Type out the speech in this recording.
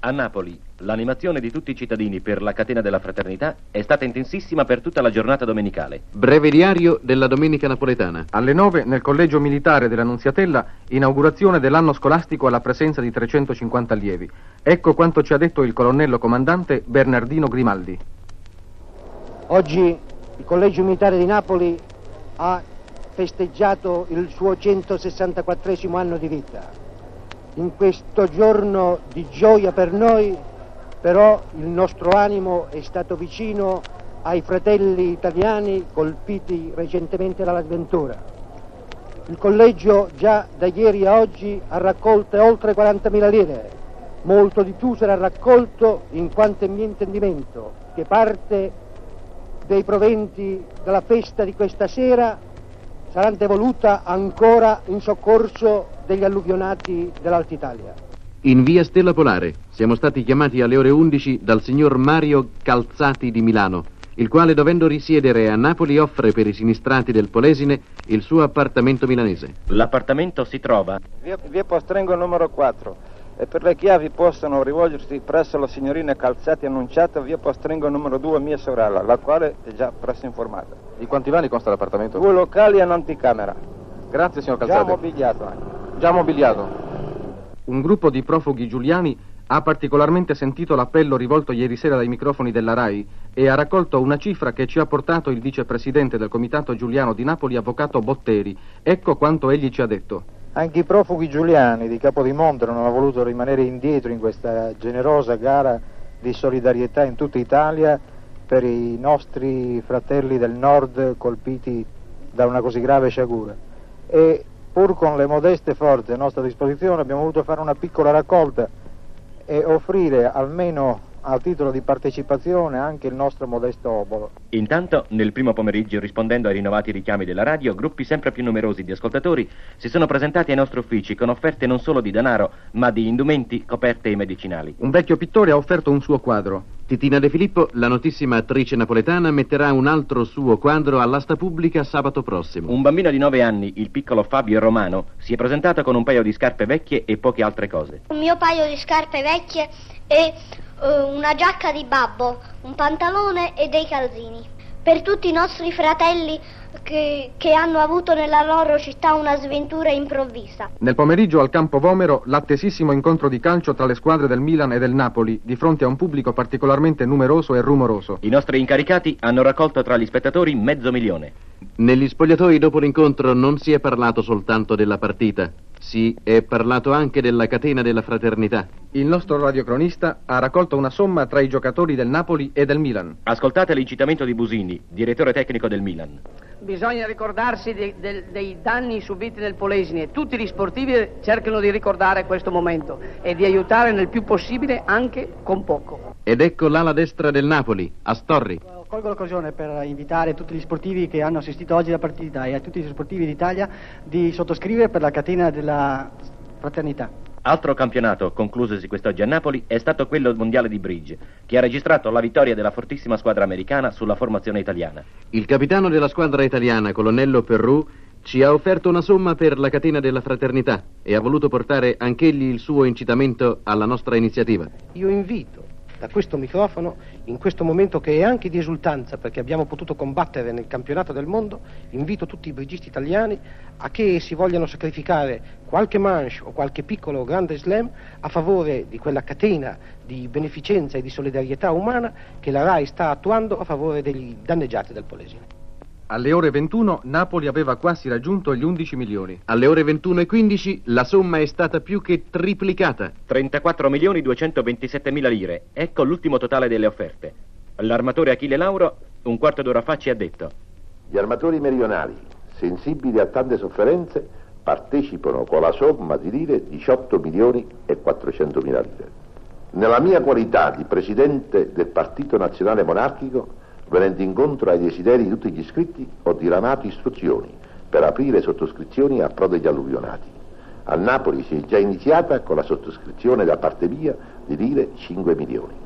A Napoli, l'animazione di tutti i cittadini per la catena della fraternità è stata intensissima per tutta la giornata domenicale. Breve diario della domenica napoletana. Alle 9 nel collegio militare della Nunziatella, inaugurazione dell'anno scolastico alla presenza di 350 allievi. Ecco quanto ci ha detto il colonnello comandante Bernardino Grimaldi. Oggi il collegio militare di Napoli ha festeggiato il suo 164 anno di vita in questo giorno di gioia per noi, però il nostro animo è stato vicino ai fratelli italiani colpiti recentemente dalla sventura. Il collegio già da ieri a oggi ha raccolto oltre 40.000 lire, molto di più sarà raccolto in quanto è mio intendimento che parte dei proventi della festa di questa sera sarà devoluta ancora in soccorso degli alluvionati dell'Alta Italia. In via Stella Polare siamo stati chiamati alle ore 11 dal signor Mario Calzati di Milano, il quale dovendo risiedere a Napoli offre per i sinistrati del Polesine il suo appartamento milanese. L'appartamento si trova via, via Postrengo numero 4 e per le chiavi possono rivolgersi presso la signorina Calzati annunciata via Postrengo numero 2 mia sorella, la quale è già presso informata. Di quanti vani consta l'appartamento? Due locali e un'anticamera. Grazie signor Calzati. Già mobiliato anche. Già mobiliato. Un gruppo di profughi giuliani ha particolarmente sentito l'appello rivolto ieri sera dai microfoni della RAI e ha raccolto una cifra che ci ha portato il vicepresidente del Comitato Giuliano di Napoli, avvocato Botteri. Ecco quanto egli ci ha detto. Anche i profughi giuliani di Capodimonte non hanno voluto rimanere indietro in questa generosa gara di solidarietà in tutta Italia per i nostri fratelli del nord colpiti da una così grave sciagura. E pur con le modeste forze a nostra disposizione abbiamo voluto fare una piccola raccolta e offrire almeno a titolo di partecipazione anche il nostro modesto obolo. Intanto, nel primo pomeriggio, rispondendo ai rinnovati richiami della radio, gruppi sempre più numerosi di ascoltatori si sono presentati ai nostri uffici con offerte non solo di denaro, ma di indumenti, coperte e medicinali. Un vecchio pittore ha offerto un suo quadro. Titina De Filippo, la notissima attrice napoletana, metterà un altro suo quadro all'asta pubblica sabato prossimo. Un bambino di 9 anni, il piccolo Fabio Romano, si è presentato con un paio di scarpe vecchie e poche altre cose. Un mio paio di scarpe vecchie e uh, una giacca di babbo, un pantalone e dei calzini. Per tutti i nostri fratelli che, che, hanno avuto nella loro città una sventura improvvisa. Nel pomeriggio al campo Vomero l'attesissimo incontro di calcio tra le squadre del Milan e del Napoli di fronte a un pubblico particolarmente numeroso e rumoroso. I nostri incaricati hanno raccolto tra gli spettatori mezzo milione. Negli spogliatoi dopo l'incontro non si è parlato soltanto della partita, si è parlato anche della catena della fraternità. Il nostro radiocronista ha raccolto una somma tra i giocatori del Napoli e del Milan. Ascoltate l'incitamento di Busini, direttore tecnico del Milan. Bisogna ricordarsi de, de, dei danni subiti nel Polesine e tutti gli sportivi cercano di ricordare questo momento e di aiutare nel più possibile anche con poco. Ed ecco l'ala destra del Napoli, Astorri. Colgo l'occasione per invitare tutti gli sportivi che hanno assistito oggi alla partita e a tutti gli sportivi d'Italia di sottoscrivere per la catena della fraternità. Altro campionato conclusosi quest'oggi a Napoli è stato quello mondiale di bridge, che ha registrato la vittoria della fortissima squadra americana sulla formazione italiana. Il capitano della squadra italiana, colonnello Perrù, ci ha offerto una somma per la catena della fraternità e ha voluto portare anch'egli il suo incitamento alla nostra iniziativa. Io invito da questo microfono, in questo momento che è anche di esultanza perché abbiamo potuto combattere nel campionato del mondo, invito tutti i brigisti italiani a che si vogliano sacrificare qualche manche o qualche piccolo o grande slam a favore di quella catena di beneficenza e di solidarietà umana che la RAI sta attuando a favore degli danneggiati del Polesine. Alle ore 21 Napoli aveva quasi raggiunto gli 11 milioni. Alle ore 21 e 15 la somma è stata più che triplicata. 34 milioni 227 mila lire. Ecco l'ultimo totale delle offerte. L'armatore Achille Lauro un quarto d'ora fa ci ha detto Gli armatori meridionali, sensibili a tante sofferenze, partecipano con la somma di lire 18 milioni e 400 mila lire. Nella mia qualità di presidente del Partito Nazionale Monarchico venendo incontro ai desideri di tutti gli iscritti, ho diramato istruzioni per aprire sottoscrizioni a pro degli alluvionati. A Napoli si è già iniziata con la sottoscrizione da parte mia di dire 5 milioni.